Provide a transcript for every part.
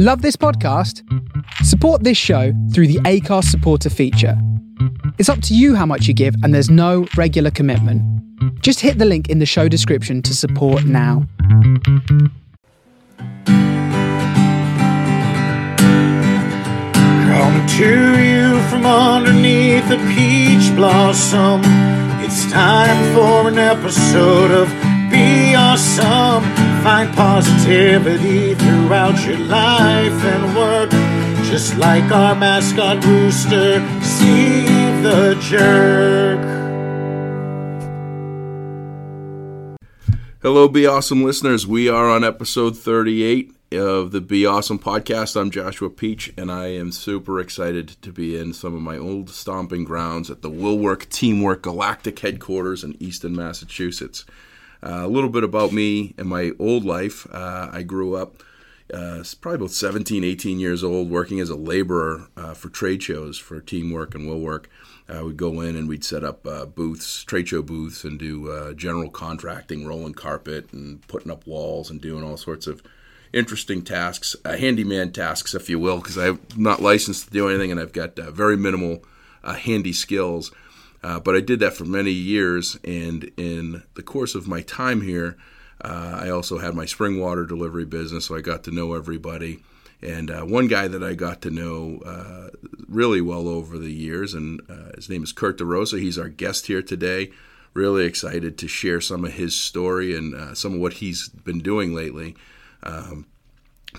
Love this podcast? Support this show through the Anchor supporter feature. It's up to you how much you give, and there's no regular commitment. Just hit the link in the show description to support now. Come to you from underneath a peach blossom. It's time for an episode of Be Awesome. Find positivity throughout your life and work. Just like our mascot rooster, Steve the Jerk. Hello, Be Awesome listeners. We are on episode 38 of the Be Awesome podcast. I'm Joshua Peach, and I am super excited to be in some of my old stomping grounds at the Willwork Teamwork Galactic headquarters in Easton, Massachusetts. Uh, a little bit about me and my old life. Uh, I grew up uh, probably about 17, 18 years old, working as a laborer uh, for trade shows for Teamwork and Willwork. Uh, we'd go in and we'd set up uh, booths, trade show booths, and do uh, general contracting, rolling carpet, and putting up walls, and doing all sorts of interesting tasks, handyman tasks, if you will, because I'm not licensed to do anything, and I've got very minimal handy skills. Uh, but I did that for many years, and in the course of my time here, uh, I also had my spring water delivery business, so I got to know everybody. And uh, one guy that I got to know uh, really well over the years, and uh, his name is Kurt DeRosa. He's our guest here today. Really excited to share some of his story and uh, some of what he's been doing lately, um,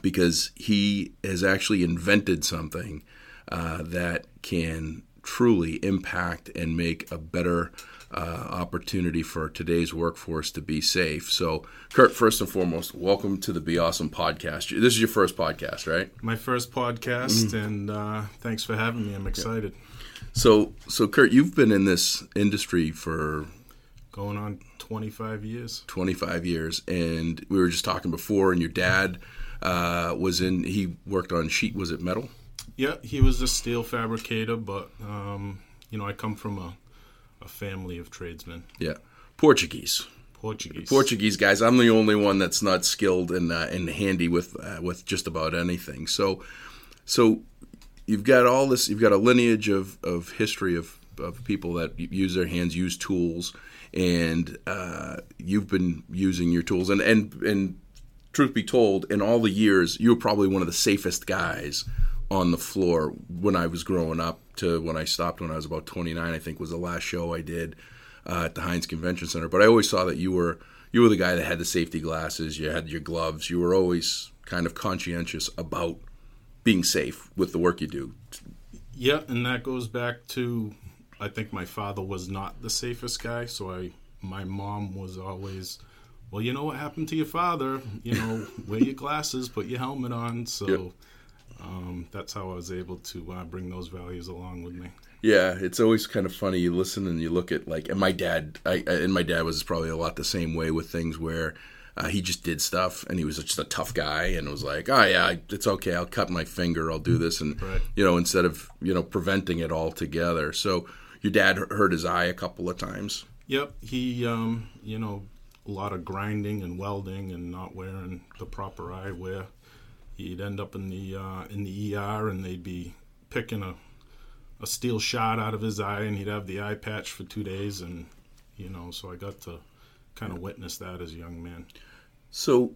because he has actually invented something that can truly impact and make a better uh, opportunity for today's workforce to be safe. So, Kurt, first and foremost, welcome to the Be Awesome podcast. This is your first podcast, right? My first podcast, and uh, thanks for having me. I'm excited. So, so Kurt, you've been in this industry for Going on 25 years. 25 years, and we were just talking before, and your dad uh, was in. He worked on sheet. Was it metal? Yeah, he was a steel fabricator, but um, you know, I come from a, a family of tradesmen, Yeah, Portuguese. Portuguese. Portuguese guys. I'm the only one that's not skilled and uh, and handy with uh, with just about anything. So, so you've got all this. You've got a lineage of, of history of, of people that use their hands, use tools, and uh, you've been using your tools. And and and truth be told, in all the years, you were probably one of the safest guys on the floor when I was growing up. To when I stopped when I was about 29, I think was the last show I did uh, at the Hynes Convention Center. But I always saw that you were you were the guy that had the safety glasses, you had your gloves, you were always kind of conscientious about being safe with the work you do. Yeah, and that goes back to I think my father was not the safest guy, so I my mom was always well, you know what happened to your father? You know, wear your glasses, put your helmet on. So Yep. Um, that's how I was able to uh, bring those values along with me. Yeah, it's always kind of funny. You listen and you look at like, and my dad, I, and my dad was probably a lot the same way with things where uh, he just did stuff and he was just a tough guy and was like, oh yeah, it's okay. I'll cut my finger. I'll do this, and Right. you know, instead of you know preventing it altogether. So your dad hurt his eye a couple of times. Yep, he, um, you know, a lot of grinding and welding and not wearing the proper eyewear. He'd end up in the uh, in the ER, and they'd be picking a a steel shot out of his eye, and he'd have the eye patch for two days, and you know, so I got to kind of witness that as a young man. So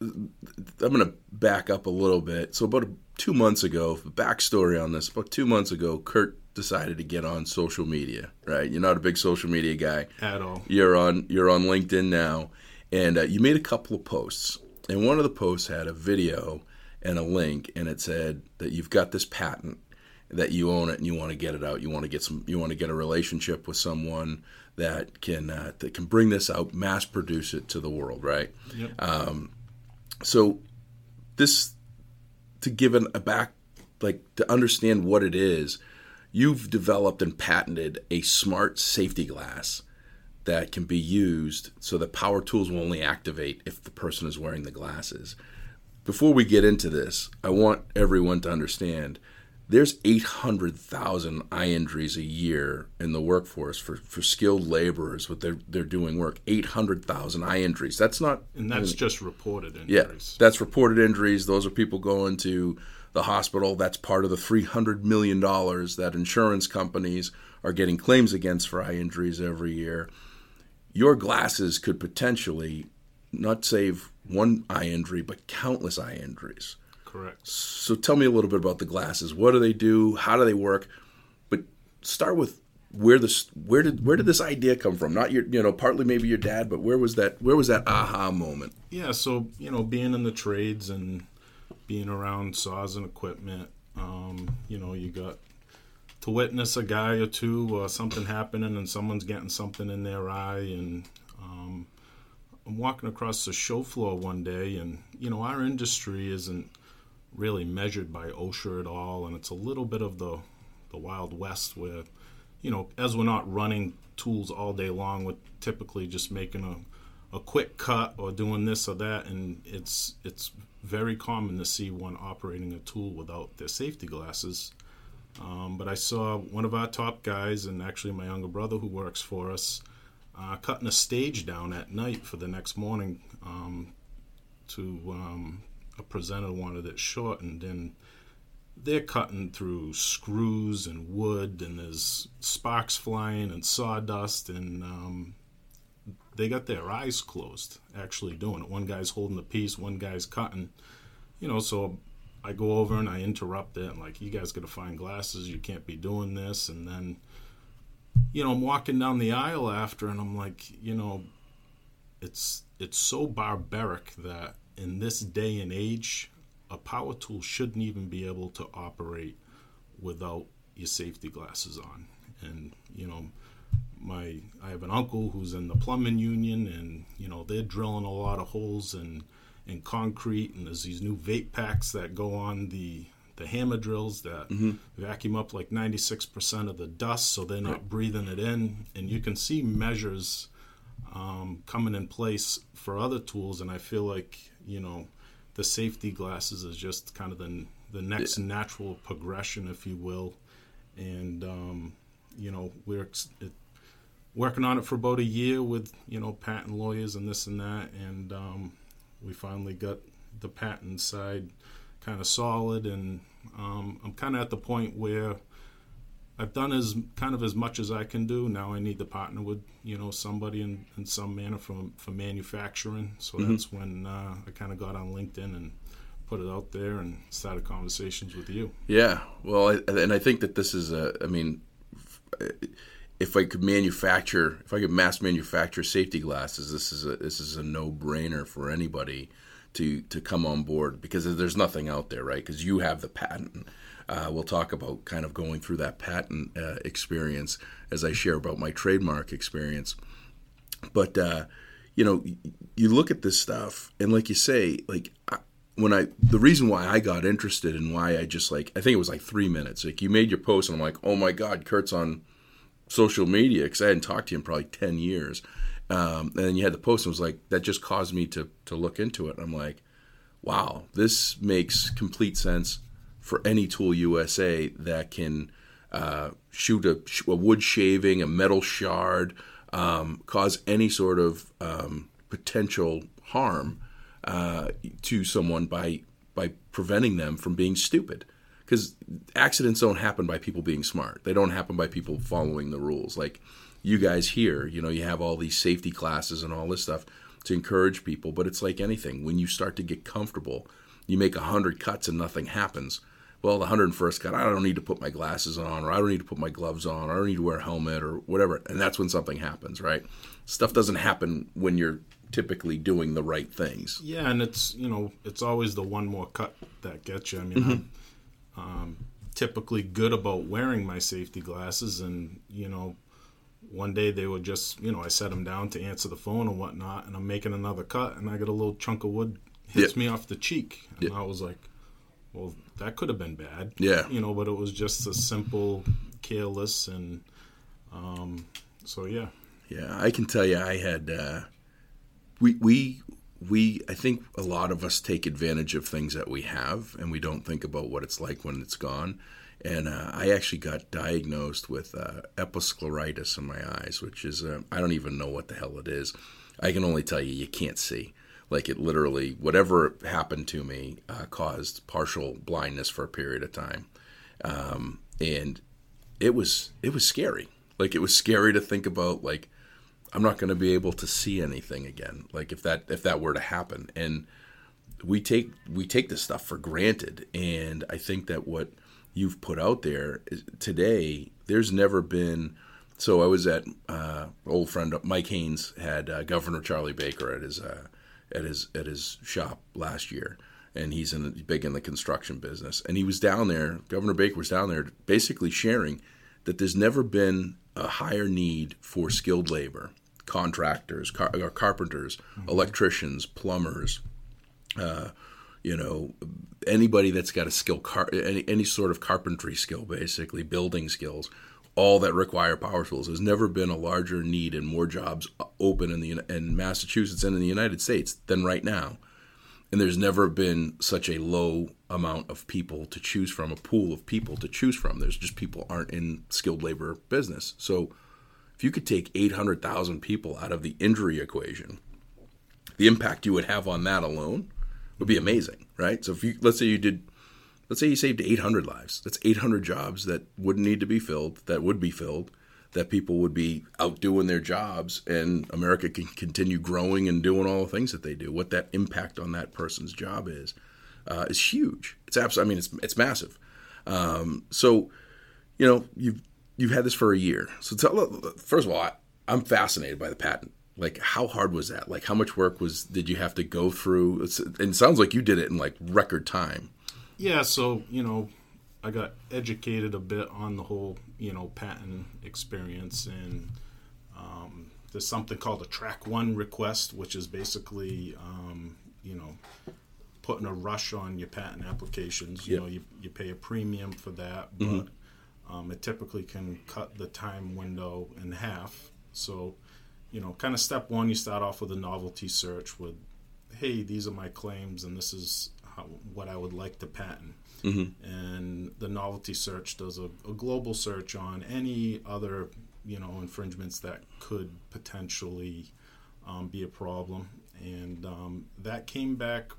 I'm going to back up a little bit. So about two months ago, backstory on this. About two months ago, Kurt decided to get on social media. Right? You're not a big social media guy. At all. You're on you're on LinkedIn now, and uh, you made a couple of posts. And one of the posts had a video and a link, and it said that you've got this patent that you own it and you want to get it out. You want to get some. You want to get a relationship with someone that can uh, that can bring this out, mass produce it to the world. Right. Yep. So this to give an, a back like to understand what it is, you've developed and patented a smart safety glass that can be used so that power tools will only activate if the person is wearing the glasses. Before we get into this, I want everyone to understand there's 800,000 eye injuries a year in the workforce for, for skilled laborers with their they're doing work. 800,000 eye injuries. That's not and that's mm. just reported injuries. yeah injuries. that's reported injuries. Those are people going to the hospital. That's part of the 300 million dollars that insurance companies are getting claims against for eye injuries every year. Your glasses could potentially not save one eye injury but countless eye injuries Correct. so tell me a little bit about the glasses. What do they do? How do they work? But start with where this where did where did this idea come from? Not your you know partly maybe your dad, but where was that where was that aha moment? Yeah, so you know, being in the trades and being around saws and equipment, um, you know, you got to witness a guy or two or something happening and someone's getting something in their eye and I'm walking across the show floor one day and you know our industry isn't really measured by OSHA at all and it's a little bit of the the wild west where you know as we're not running tools all day long we're typically just making a a quick cut or doing this or that and it's it's very common to see one operating a tool without their safety glasses. Um, but I saw one of our top guys and actually my younger brother who works for us uh, cutting a stage down at night for the next morning um, to um, a presenter wanted it shortened and they're cutting through screws and wood and there's sparks flying and sawdust and um, they got their eyes closed actually doing it. One guy's holding the piece one guy's cutting you know so i go over and i interrupt it and like you guys gotta find glasses you can't be doing this and then you know i'm walking down the aisle after and i'm like you know it's it's so barbaric that in this day and age a power tool shouldn't even be able to operate without your safety glasses on. And you know my I have an uncle who's in the plumbing union and you know they're drilling a lot of holes in in concrete and there's these new vape packs that go on the the hammer drills that vacuum up like 96% of the dust so they're not breathing it in. And you can see measures um, coming in place for other tools and I feel like you know the safety glasses is just kind of the the next natural progression if you will. And um, you know we're ex- it, working on it for about a year with you know patent lawyers and this and that. And um, we finally got the patent side kind of solid and um, i'm kind of at the point where i've done as kind of as much as i can do. Now i need to partner with you know somebody in, in some manner for, for manufacturing. So that's when uh, i kind of got on linkedin and put it out there and started conversations with you. Yeah, well, I, and I think that this is a. I mean, if I could manufacture, if I could mass manufacture safety glasses, this is a this is a no brainer for anybody to to come on board because there's nothing out there, right? Because you have the patent. Uh, we'll talk about kind of going through that patent uh, experience as I share about my trademark experience. But uh, you know, you look at this stuff, and like you say, like when I the reason why I got interested and why I just like I think it was like three minutes. Like you made your post, and I'm like, oh my god, Kurt's on social media because I hadn't talked to him probably ten years. Um, and then you had the post, and was like that just caused me to to look into it. I'm like, wow, this makes complete sense for any tool USA that can uh, shoot a, a wood shaving, a metal shard, um, cause any sort of um, potential harm uh, to someone by by preventing them from being stupid. Because accidents don't happen by people being smart. They don't happen by people following the rules. Like you guys here, you know, you have all these safety classes and all this stuff to encourage people. But it's like anything. When you start to get comfortable, you make a hundred cuts and nothing happens. Well, the hundred and first cut, I don't need to put my glasses on, or I don't need to put my gloves on, or I don't need to wear a helmet, or whatever. And that's when something happens, right? Stuff doesn't happen when you're typically doing the right things. Yeah, and it's you know it's always the one more cut that gets you. I mean, I'm um, typically good about wearing my safety glasses, and you know, one day they would just you know I set them down to answer the phone and whatnot, and I'm making another cut, and I get a little chunk of wood hits me off the cheek, and. I was like, well, that could have been bad. Yeah. you know, but it was just a simple, careless, and um, so yeah. Yeah, I can tell you, I had uh, we we we. I think a lot of us take advantage of things that we have, and we don't think about what it's like when it's gone. And uh, I actually got diagnosed with uh, episcleritis in my eyes, which is uh, I don't even know what the hell it is. I can only tell you you can't see. Like it literally, whatever happened to me uh, caused partial blindness for a period of time, um, and it was it was scary. Like it was scary to think about. Like I'm not going to be able to see anything again. Like if that if that were to happen, and we take we take this stuff for granted, and I think that what you've put out there today, there's never been. So I was at uh, old friend Mike Haynes had uh, Governor Charlie Baker at his uh, at his at his shop last year, and he's in big in the construction business. And he was down there. Governor Baker was down there, basically sharing that there's never been a higher need for skilled labor, contractors, car- uh, carpenters, mm-hmm. electricians, plumbers. Uh, you know, anybody that's got a skill, car- any, any sort of carpentry skill, basically building skills, all that require power tools. There's never been a larger need and more jobs open in the in Massachusetts and in the United States than right now. And there's never been such a low amount of people to choose from, a pool of people to choose from. There's just people aren't in skilled labor business. So if you could take 800,000 people out of the injury equation, the impact you would have on that alone would be amazing, right? So if you let's say you did let's say you saved 800 lives. That's 800 jobs that wouldn't need to be filled, that would be filled, that people would be out doing their jobs, and America can continue growing and doing all the things that they do. What that impact on that person's job is uh, is huge. It's absolutely. I mean, it's it's massive. Um, so, you know, you've you've had this for a year. So, tell, first of all, I, I'm fascinated by the patent like how hard was that like how much work was did you have to go through it's, it sounds like you did it in like record time yeah, so you know, I got educated a bit on the whole you know patent experience, and um, there's something called a track one request, which is basically um, you know putting a rush on your patent applications. You yep. know, you, you pay a premium for that, mm-hmm. but mm-hmm. um, it typically can cut the time window in half. So, you know, kind of step one, you start off with a novelty search with, hey, these are my claims, and this is how, what I would like to patent. Mm-hmm. And the novelty search does a, a, global search on any other you know infringements that could potentially um, be a problem, and um, that came back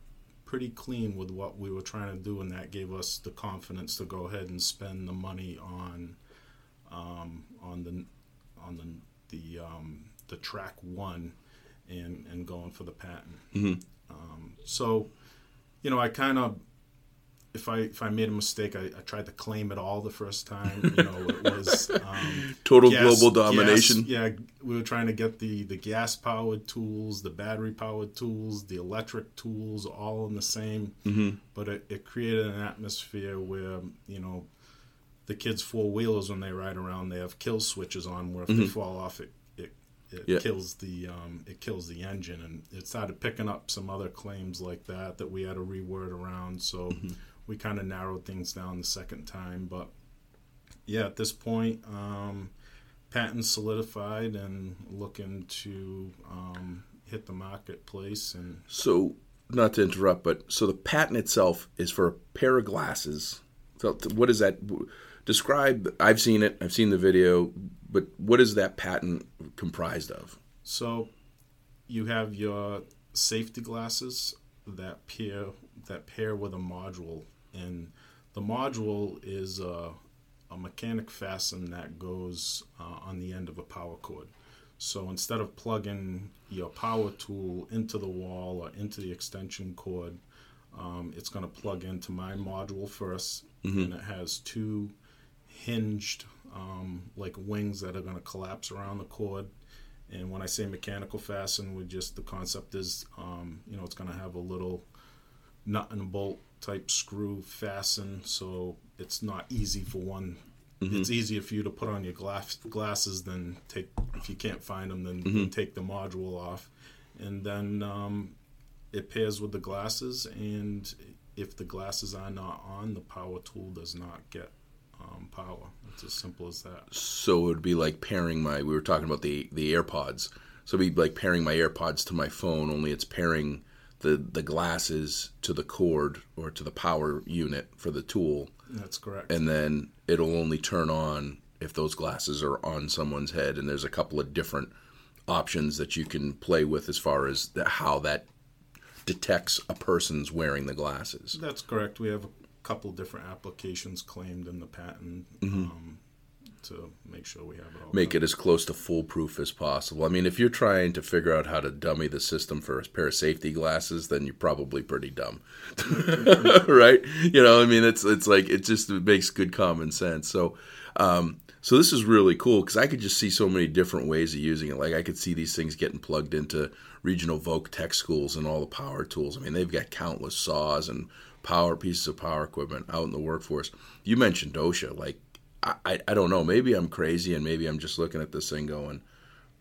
pretty clean with what we were trying to do, and that gave us the confidence to go ahead and spend the money on um, on the on the the um, the track one and and going for the patent. Mm-hmm. Um, so you know, I kind of if I if I made a mistake, I, I, tried to claim it all the first time. You know, it was um, total gas, global domination. Gas, yeah, we were trying to get the the gas powered tools, the battery powered tools, the electric tools, all in the same. Mm-hmm. But it, it created an atmosphere where you know the kids' four wheelers when they ride around, they have kill switches on where if mm-hmm. they fall off, it it yeah. kills the um, it kills the engine, and it started picking up some other claims like that that we had to reword around. So mm-hmm. we kind of narrowed things down the second time, but yeah, at this point, um, patent solidified and looking to um, hit the marketplace. And so, not to interrupt, but so the patent itself is for a pair of glasses. So, what is that? Describe. I've seen it. I've seen the video but what is that patent comprised of? So you have your safety glasses that pair that pair with a module, and the module is a, a mechanic fasten that goes uh, on the end of a power cord. So instead of plugging your power tool into the wall or into the extension cord, um, it's going to plug into my module 1st mm-hmm. and it has two hinged um, like wings that are going to collapse around the cord. And when I say mechanical fasten, we just the concept is, um, you know, it's going to have a little nut and bolt type screw fasten, so it's not easy for one. Mm-hmm. It's easier for you to put on your glass glasses than take if you can't find them, then mm-hmm. take the module off, and then um, it pairs with the glasses. And if the glasses are not on, the power tool does not get um, power. It's as simple as that. So it would be like pairing my. We were talking about the the AirPods. So it'd be like pairing my AirPods to my phone. Only it's pairing the the glasses to the cord or to the power unit for the tool, That's correct. and then it'll only turn on if those glasses are on someone's head. And there's a couple of different options that you can play with as far as the, how that detects a person's wearing the glasses. That's correct. We have a couple different applications claimed in the patent um, to make sure we have it all. Mm-hmm. make covered. it as close to foolproof as possible. I mean, if you're trying to figure out how to dummy the system for a pair of safety glasses, then you're probably pretty dumb, right? You know, I mean, it's it's like it just it makes good common sense. So, um, so this is really cool because I could just see so many different ways of using it. Like I could see these things getting plugged into regional Voc tech schools and all the power tools. I mean, they've got countless saws and power pieces of power equipment out in the workforce. You mentioned OSHA, like I, I, don't know. Maybe I'm crazy, and maybe I'm just looking at this thing going,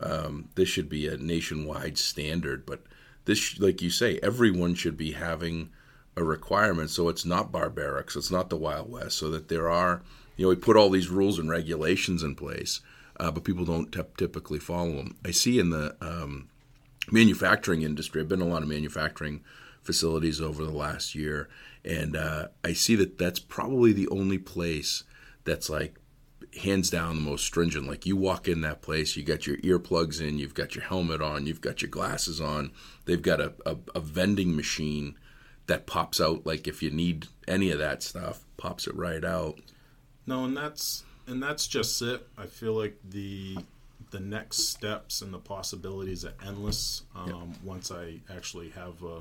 um, this should be a nationwide standard. But this, like you say, everyone should be having a requirement, so it's not barbaric, so it's not the Wild West, so that there are, you know, we put all these rules and regulations in place, uh, but people don't t- typically follow them. I see in the um, manufacturing industry, I've been in a lot of manufacturing facilities over the last year, and uh, I see that that's probably the only place that's like hands down the most stringent. Like you walk in that place, you got your earplugs in, you've got your helmet on, you've got your glasses on. They've got a, a, a vending machine that pops out. Like if you need any of that stuff, pops it right out. No, and that's and that's just it. I feel like the the next steps and the possibilities are endless. Um, Once I actually have a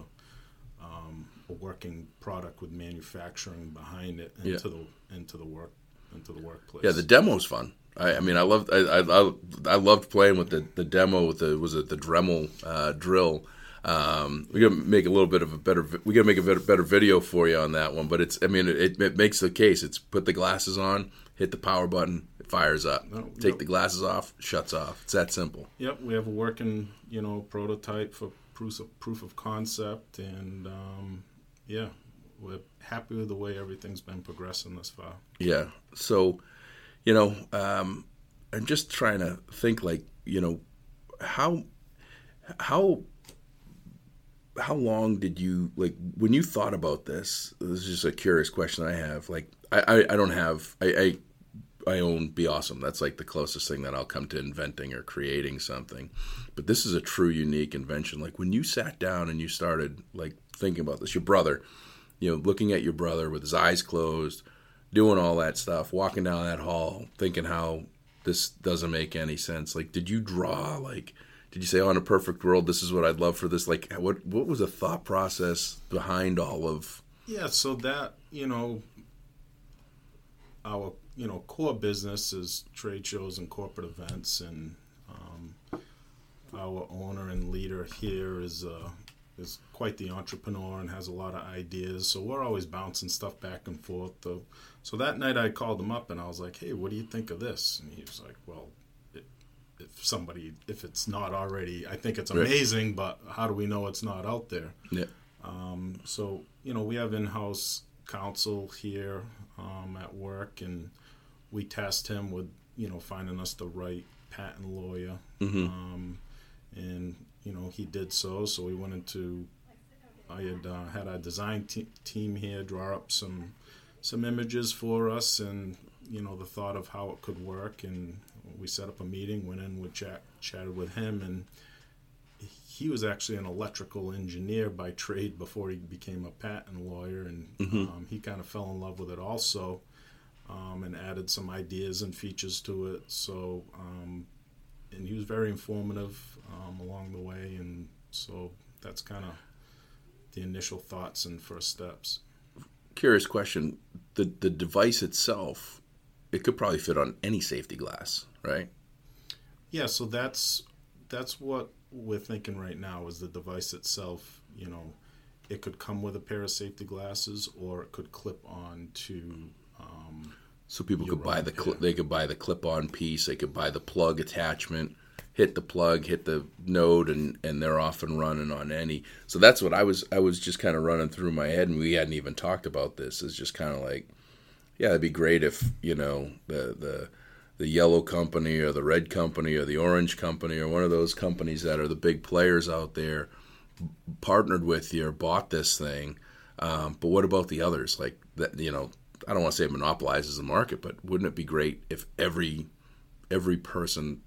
um, a working product with manufacturing behind it Yeah. into the into the work into the workplace. Yeah, the demo's fun. I, I mean, I loved I, I, I, loved playing with the, the demo with the was it the Dremel uh, drill. Um, we gotta make a little bit of a better. We gotta make a better, better video for you on that one. But it's I mean it, it makes the case. It's put the glasses on, hit the power button, it fires up. Take the glasses off, shuts off. It's that simple. Yep, we have a working you know prototype for proof of proof of concept, and um, yeah, we're happy with the way everything's been progressing this far. Yeah. So, you know, um, I'm just trying to think like, you know, how how how long did you like when you thought about this? This is just a curious question I have. Like, I I, I don't have I. I I own Be Awesome. That's like the closest thing that I'll come to inventing or creating something. But this is a true unique invention. Like when you sat down and you started like thinking about this, your brother, you know, looking at your brother with his eyes closed, doing all that stuff, walking down that hall, thinking how this doesn't make any sense. Like, did you draw? Like, did you say, "Oh, in a perfect world, this is what I'd love for this"? Like, what what was the thought process behind all of? Yeah, so that you know, our you know core business is trade shows and corporate events, and um, our owner and leader here is uh, is quite the entrepreneur and has a lot of ideas. So we're always bouncing stuff back and forth. Though. So that night I called him up and I was like, "Hey, what do you think of this?" And he was like, "Well." it- If somebody, if it's not already, I think it's Right. amazing, but how do we know it's not out there? Yeah, So, you know, we have in house counsel here um, at work, and we tasked him with, you know, finding us the right patent lawyer. Um, and, you know, he did so. So we went into, I had uh, had our design te- team here draw up some some images for us and, you know, the thought of how it could work. And we set up a meeting, went in, we chat, chatted with him, and he was actually an electrical engineer by trade before he became a patent lawyer, and um, he kind of fell in love with it also, um, and added some ideas and features to it. So, um, and he was very informative um, along the way, and so that's kind of the initial thoughts and first steps. curious question. The the device itself, it could probably fit on any safety glass, right? Yeah, so that's that's what we're thinking right now is the device itself. You know, it could come with a pair of safety glasses, or it could clip on to. So people You're could buy the yeah. they could buy the clip-on piece. They could buy the plug attachment, hit the plug, hit the node, and and they're off and running on any. So that's what I was I was just kind of running through my head, and we hadn't even talked about this. Is just kind of like, yeah, it'd be great if you know the the the yellow company or the red company or the orange company or one of those companies that are the big players out there partnered with you or bought this thing. Um, but what about the others? Like that, you know, I don't want to say it monopolizes the market, but wouldn't it be great if every every person,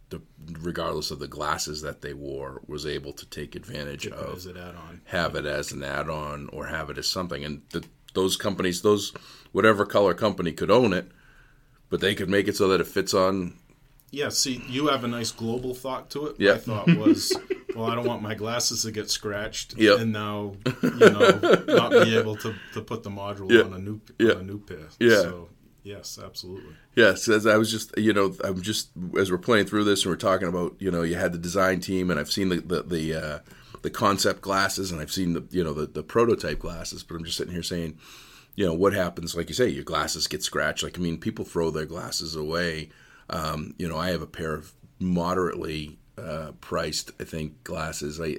regardless of the glasses that they wore, was able to take advantage of add-on. have it as an add-on or have it as something and the, those companies those whatever color company could own it but they could make it so that it fits on Yeah, see, you have a nice global thought to it. Yeah. My thought was, well, I don't want my glasses to get scratched, Yep. and now you know not be able to, to put the module on a new Yeah. on a new pair. Yeah. So yes, absolutely. Yes, as I was just, you know, I'm just as we're playing through this and we're talking about, you know, you had the design team, and I've seen the the the, uh, the concept glasses, and I've seen the you know the, the prototype glasses, but I'm just sitting here saying, you know, what happens? Like you say, your glasses get scratched. Like I mean, people throw their glasses away. Um, you know, I have a pair of moderately uh, priced, I think, glasses. I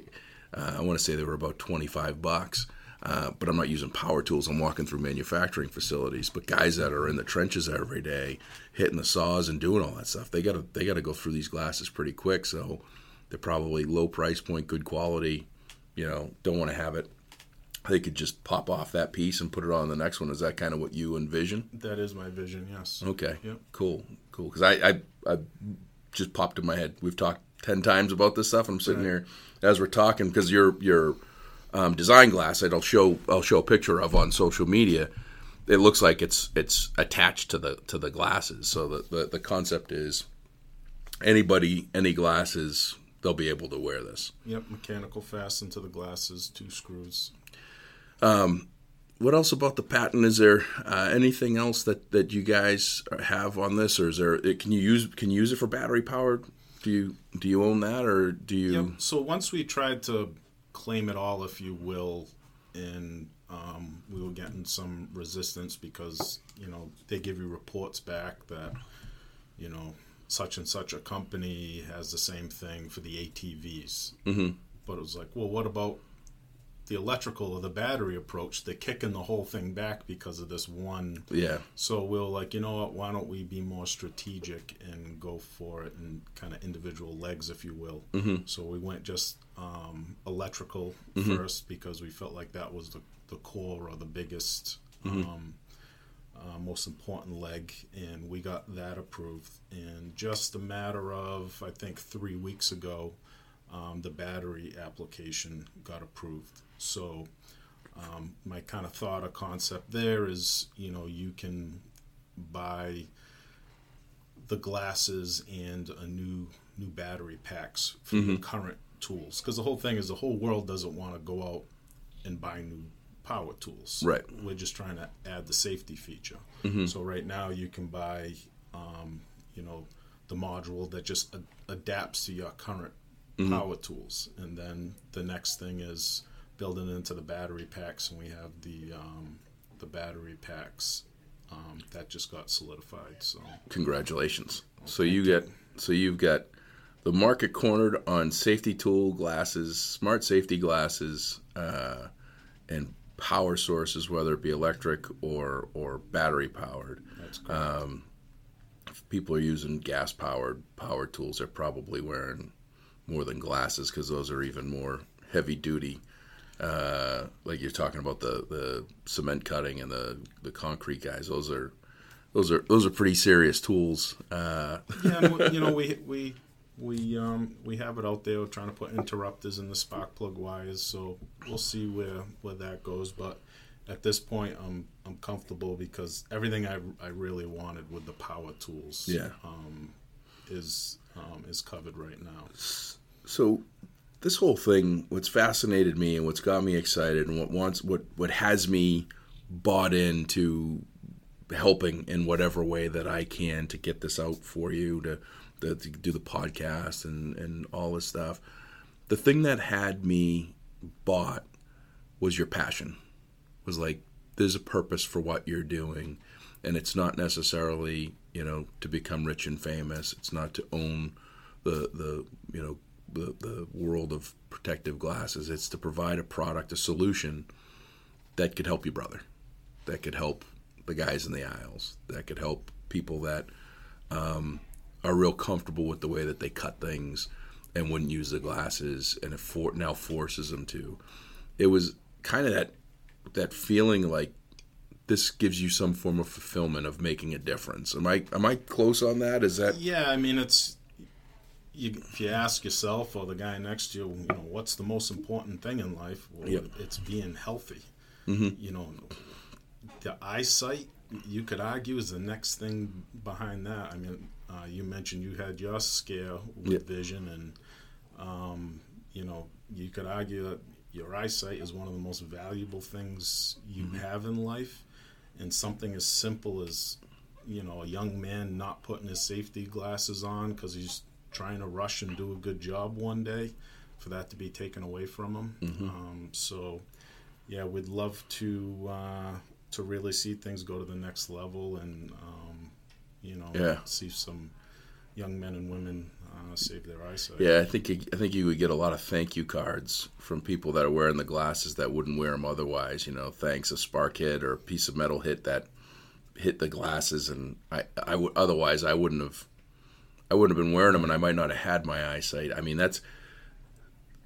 uh, I want to say they were about 25 bucks. Uh, but I'm not using power tools. I'm walking through manufacturing facilities. But guys that are in the trenches every day, hitting the saws and doing all that stuff, they gotta they gotta go through these glasses pretty quick. So they're probably low price point, good quality. You know, don't want to have it. They could just pop off that piece and put it on the next one. Is that kind of what you envision? That is my vision. Yes. Okay. Yep. Cool. Cool. Because I, I, I just popped in my head. We've talked ten times about this stuff. I'm sitting here as we're talking because your your um, design glass that I'll show I'll show a picture of on social media. It looks like it's it's attached to the to the glasses. So the the, the concept is anybody any glasses they'll be able to wear this. Yep. Mechanical fasten to the glasses, two screws. What else about the patent? Is there uh, anything else that, that you guys have on this, or is there? It, can you use can you use it for battery powered? Do you do you own that, or do you? Yep. So once we tried to claim it all, if you will, and um, we were getting some resistance because you know they give you reports back that you know such and such a company has the same thing for the ATVs. Mm-hmm. But it was like, well, what about the electrical or the battery approach? They're kicking the whole thing back because of this one Yeah, so we'll like, you know what? Why don't we be more strategic and go for it in kind of individual legs, if you will? Mm-hmm. So we went just um, electrical first because we felt like that was the, the core or the biggest, um, uh, most important leg, and we got that approved. And just a matter of, I think, three weeks ago, um, the battery application got approved. So um, my kind of thought or concept there is, you know, you can buy the glasses and a new new battery packs for your current tools because the whole thing is the whole world doesn't want to go out and buy new power tools Right. we're just trying to add the safety feature so right now you can buy um, you know the module that just a- adapts to your current power tools and then the next thing is building into the battery packs and we have the um, the battery packs um, that just got solidified so congratulations. So you get so you've got the market cornered on safety tool glasses, smart safety glasses, uh, and power sources, whether it be electric or or battery powered. that's correct. If people are using gas powered power tools, they're probably wearing more than glasses because those are even more heavy duty. Uh, like you're talking about the, the cement cutting and the, the concrete guys, those are those are those are pretty serious tools. Uh, yeah, you know, we we we um we have it out there. Trying to put interrupters in the spark plug wires, so we'll see where where that goes. But at this point, I'm I'm comfortable because everything I I really wanted with the power tools, Yeah. um, is um, is covered right now. So this whole thing, what's fascinated me and what's got me excited and what wants what what has me bought into helping in whatever way that I can to get this out for you to, to, to do the podcast and and all this stuff. The thing that had me bought was your passion. Was like there's a purpose for what you're doing and it's not necessarily, you know, to become rich and famous. It's not to own the the you know the the world of protective glasses. It's to provide a product, a solution that could help you, brother. That could help the guys in the aisles. That could help people that um, are real comfortable with the way that they cut things. and wouldn't use the glasses, and it for, now forces them to. It was kind of that that feeling like this gives you some form of fulfillment of making a difference. Am I am I close on that? Is that Yeah, I mean, it's you, if you ask yourself or the guy next to you, you know, what's the most important thing in life? Well, Yep. it's being healthy. You know, the eyesight you could argue is the next thing behind that. I mean, uh, you mentioned you had your scare with Yep. vision, and um, you know, you could argue that your eyesight is one of the most valuable things you have in life, and something as simple as you know a young man not putting his safety glasses on because he's trying to rush and do a good job one day for that to be taken away from him um, so yeah we'd love to uh, to really see things go to the next level and um, you know Yeah. see some young men and women uh, save their eyesight Yeah, I think you- I think you would get a lot of thank you cards from people that are wearing the glasses that wouldn't wear them otherwise. You know, thanks a spark hit or a piece of metal hit that hit the glasses, and I I would otherwise I wouldn't have I wouldn't have been wearing them, and I might not have had my eyesight. I mean, that's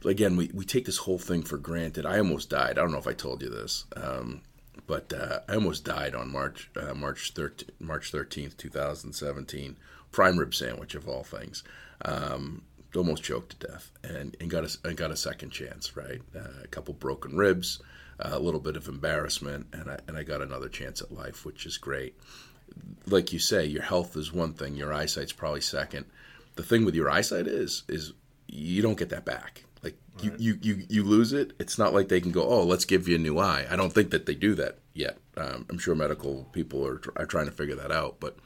again we we take this whole thing for granted. I almost died. I don't know if I told you this. Um, but uh, I almost died on March uh, March 13, March thirteenth, two thousand seventeen. Prime rib sandwich of all things. Um, almost choked to death, and, and got a and got a second chance. Right, uh, a couple broken ribs, a little bit of embarrassment, and I and I got another chance at life, which is great. Like you say, your health is one thing. Your eyesight's probably second. The thing with your eyesight is is you don't get that back. Like you, you, you, you lose it. It's not like they can go, oh, let's give you a new eye. I don't think that they do that yet. Um, I'm sure medical people are, are trying to figure that out. But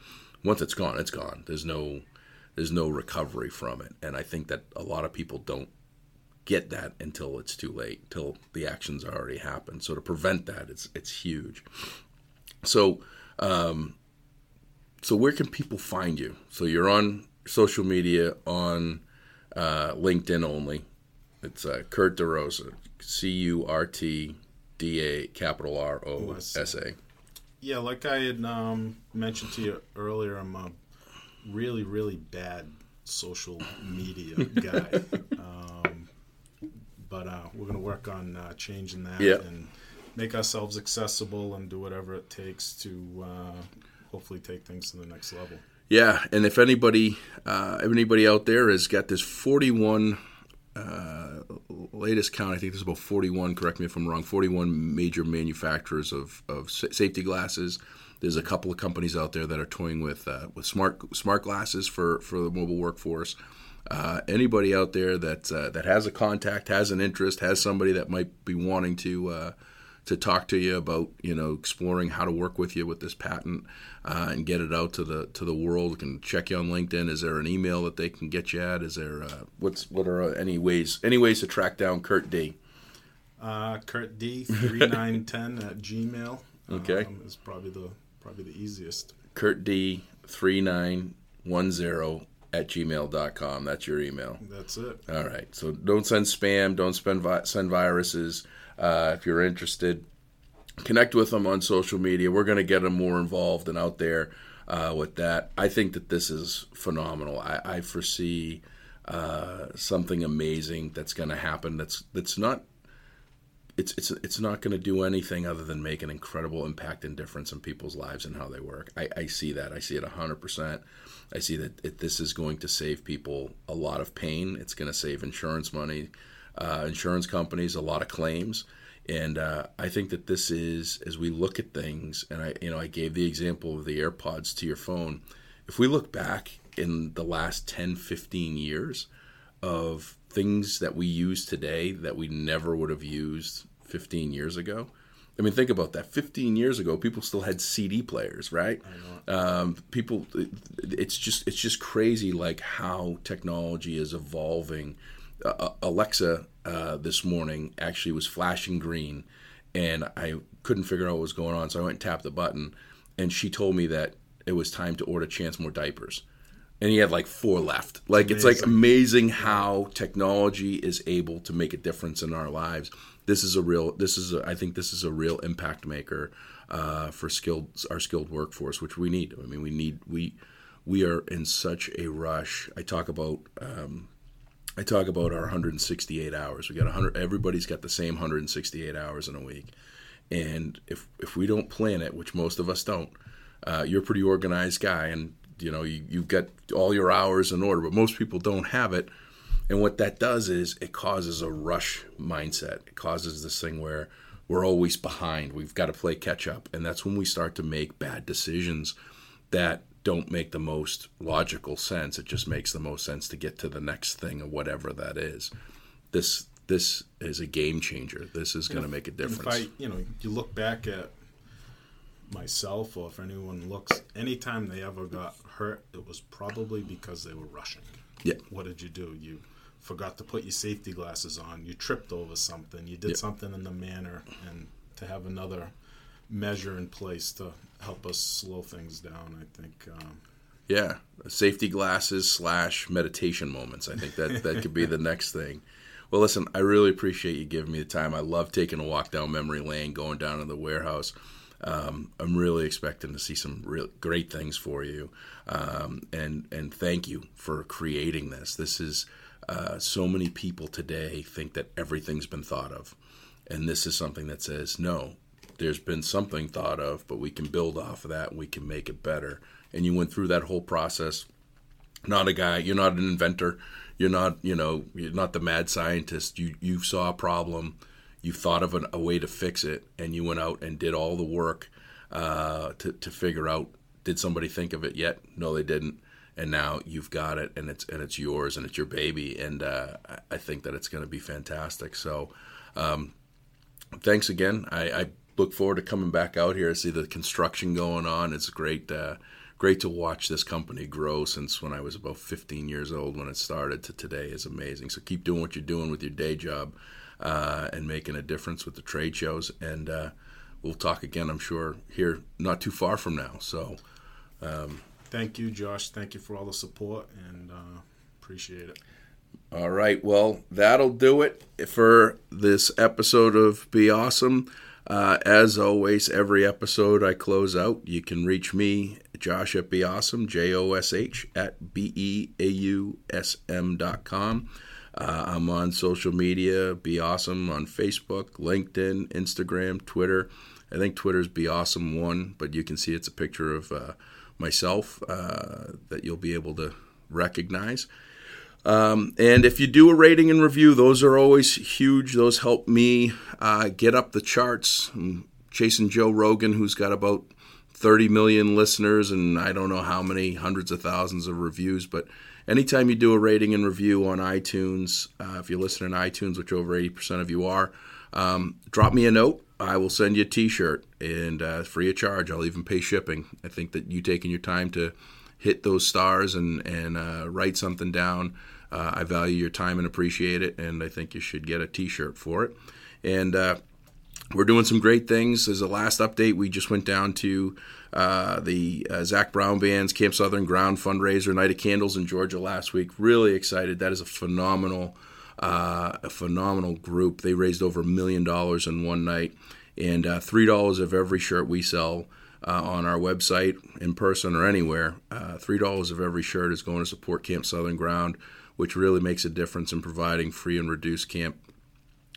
once it's gone, it's gone. There's no there's no recovery from it. And I think that a lot of people don't get that until it's too late, until the actions already happened. So to prevent that, it's it's huge. So um, so where can people find you? So you're on social media on uh, LinkedIn only. It's uh, Kurt DeRosa, C U R T D A capital R O S A. Yeah, like I had um, mentioned to you earlier, I'm a really, really bad social media guy. um, but uh, we're going to work on uh, changing that Yeah. and make ourselves accessible and do whatever it takes to uh, hopefully take things to the next level. Yeah, and if anybody uh, anybody out there has got this 41 uh, latest count, I think there's about 41. Correct me if I'm wrong. 41 major manufacturers of of safety glasses. There's a couple of companies out there that are toying with uh, with smart smart glasses for for the mobile workforce. Uh, anybody out there that uh, that has a contact, has an interest, has somebody that might be wanting to uh, to talk to you about you know exploring how to work with you with this patent uh, and get it out to the to the world can check you on linkedin is there an email that they can get you at is there uh, what's what are any ways any ways to track down kurt d Uh, Kurt D three nine ten at Gmail. Okay. um, is probably the probably the easiest. kurt d 3910 at gmail.com that's your email That's it. All right. So don't send spam. Don't spend vi- send viruses. Uh, if you're interested, connect with them on social media. We're going to get them more involved and out there uh, with that. I think that this is phenomenal. I, I foresee uh, something amazing that's going to happen. That's that's not. It's it's it's not going to do anything other than make an incredible impact and difference in people's lives and how they work. I, I see that. I see it hundred percent. I see that it, this is going to save people a lot of pain. It's going to save insurance money, uh, insurance companies a lot of claims, and uh, I think that this is as we look at things. And I, you know, I gave the example of the AirPods to your phone. If we look back in the last 10, 15 years of things that we use today that we never would have used 15 years ago. I mean, think about that. 15 years ago, people still had CD players, right? Um, people, it's just it's just crazy, like how technology is evolving. Uh, Alexa uh, this morning actually was flashing green, and I couldn't figure out what was going on, so I went and tapped the button, and she told me that it was time to order Chance more diapers and he had like four left. Like it's like amazing how technology is able to make a difference in our lives. This is a real. This is a, I think this is a real impact maker uh, for skilled our skilled workforce, which we need. I mean, we need we we are in such a rush. I talk about. Um, I talk about our 168 hours. We got 100. Everybody's got the same 168 hours in a week, and if if we don't plan it, which most of us don't, uh, you're a pretty organized guy, and you know you you've got all your hours in order. But most people don't have it, and what that does is it causes a rush mindset. It causes this thing where we're always behind. We've got to play catch up, and that's when we start to make bad decisions that don't make the most logical sense. It just makes the most sense to get to the next thing or whatever that is. This this is a game changer. This is going to make a difference. If I, you know, you look back at myself, or if anyone looks, anytime they ever got hurt, it was probably because they were rushing. Yeah. What did you do? You forgot to put your safety glasses on. You tripped over something. You did Yeah. something in the manner, and to have another measure in place to help us slow things down, I think. Um, Yeah, safety glasses slash meditation moments. I think that that could be the next thing. Well, listen, I really appreciate you giving me the time. I love taking a walk down memory lane, going down to the warehouse. Um, I'm really expecting to see some real great things for you, um, and and thank you for creating this. This is uh, so many people today think that everything's been thought of, and this is something that says no. There's been something thought of, but we can build off of that. and We can make it better. And you went through that whole process. Not a guy you're not an inventor. You're not you know you're not the mad scientist. You you saw a problem. You thought of an, a way to fix it and you went out and did all the work uh, to, to figure out did somebody think of it yet? No they didn't. And now you've got it and it's and it's yours and it's your baby and uh, I- think that it's going to be fantastic. So um, thanks again. I, I look forward to coming back out here see the construction going on it's great uh, great to watch this company grow since when I was about 15 years old when it started to today is amazing. So keep doing what you're doing with your day job uh, and making a difference with the trade shows. And uh, we'll talk again, I'm sure, here not too far from now. So thank you, Josh. Thank you for all the support, and uh, appreciate it. All right. Well, that'll do it for this episode of Be Awesome. Uh, as always, every episode I close out. You can reach me, Josh at Be Awesome, J O S H at B E A U S M dot com. Uh, I'm on social media, Be Awesome on Facebook, LinkedIn, Instagram, Twitter. I think Twitter's Be Awesome one, but you can see it's a picture of uh, myself uh, that you'll be able to recognize. Um, and if you do a rating and review, those are always huge. Those help me uh, get up the charts. I'm chasing Joe Rogan, who's got about 30 million listeners and I don't know how many hundreds of thousands of reviews. But anytime you do a rating and review on iTunes, uh, if you listen on iTunes, which over 80% of you are, um, drop me a note. I will send you a T-shirt and uh, free of charge. I'll even pay shipping. I think that you taking your time to hit those stars and and uh, write something down. Uh, I value your time and appreciate it, and I think you should get a T-shirt for it. And uh, we're doing some great things. As a last update, we just went down to uh, the uh, Zac Brown Band's Camp Southern Ground fundraiser, Night of Candles in Georgia last week. Really excited. That is a phenomenal, uh, a phenomenal group. They raised over a million dollars in one night, and uh, three dollars of every shirt we sell. Uh, on our website, in person or anywhere, uh, three dollars of every shirt is going to support Camp Southern Ground, which really makes a difference in providing free and reduced camp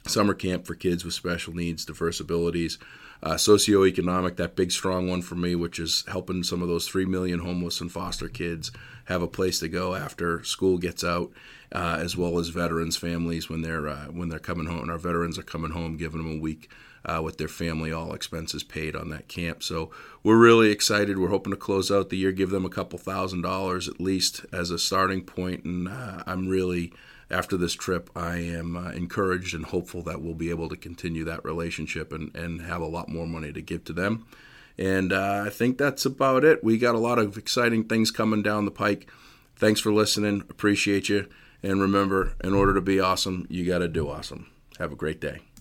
summer camp for kids with special needs, diverse abilities, uh, socioeconomic, that big strong one for me, which is helping some of those 3 million homeless and foster kids have a place to go after school gets out, uh, as well as veterans families when they're uh, when they're coming home. And our veterans are coming home, giving them a week uh, with their family, all expenses paid on that camp. So we're really excited. We're hoping to close out the year, give them a couple thousand dollars at least as a starting point, and uh, I'm really after this trip, I am uh, encouraged and hopeful that we'll be able to continue that relationship and, and have a lot more money to give to them. And uh, I think that's about it. We got a lot of exciting things coming down the pike. Thanks for listening. Appreciate you. And remember, in order to be awesome, you got to do awesome. Have a great day.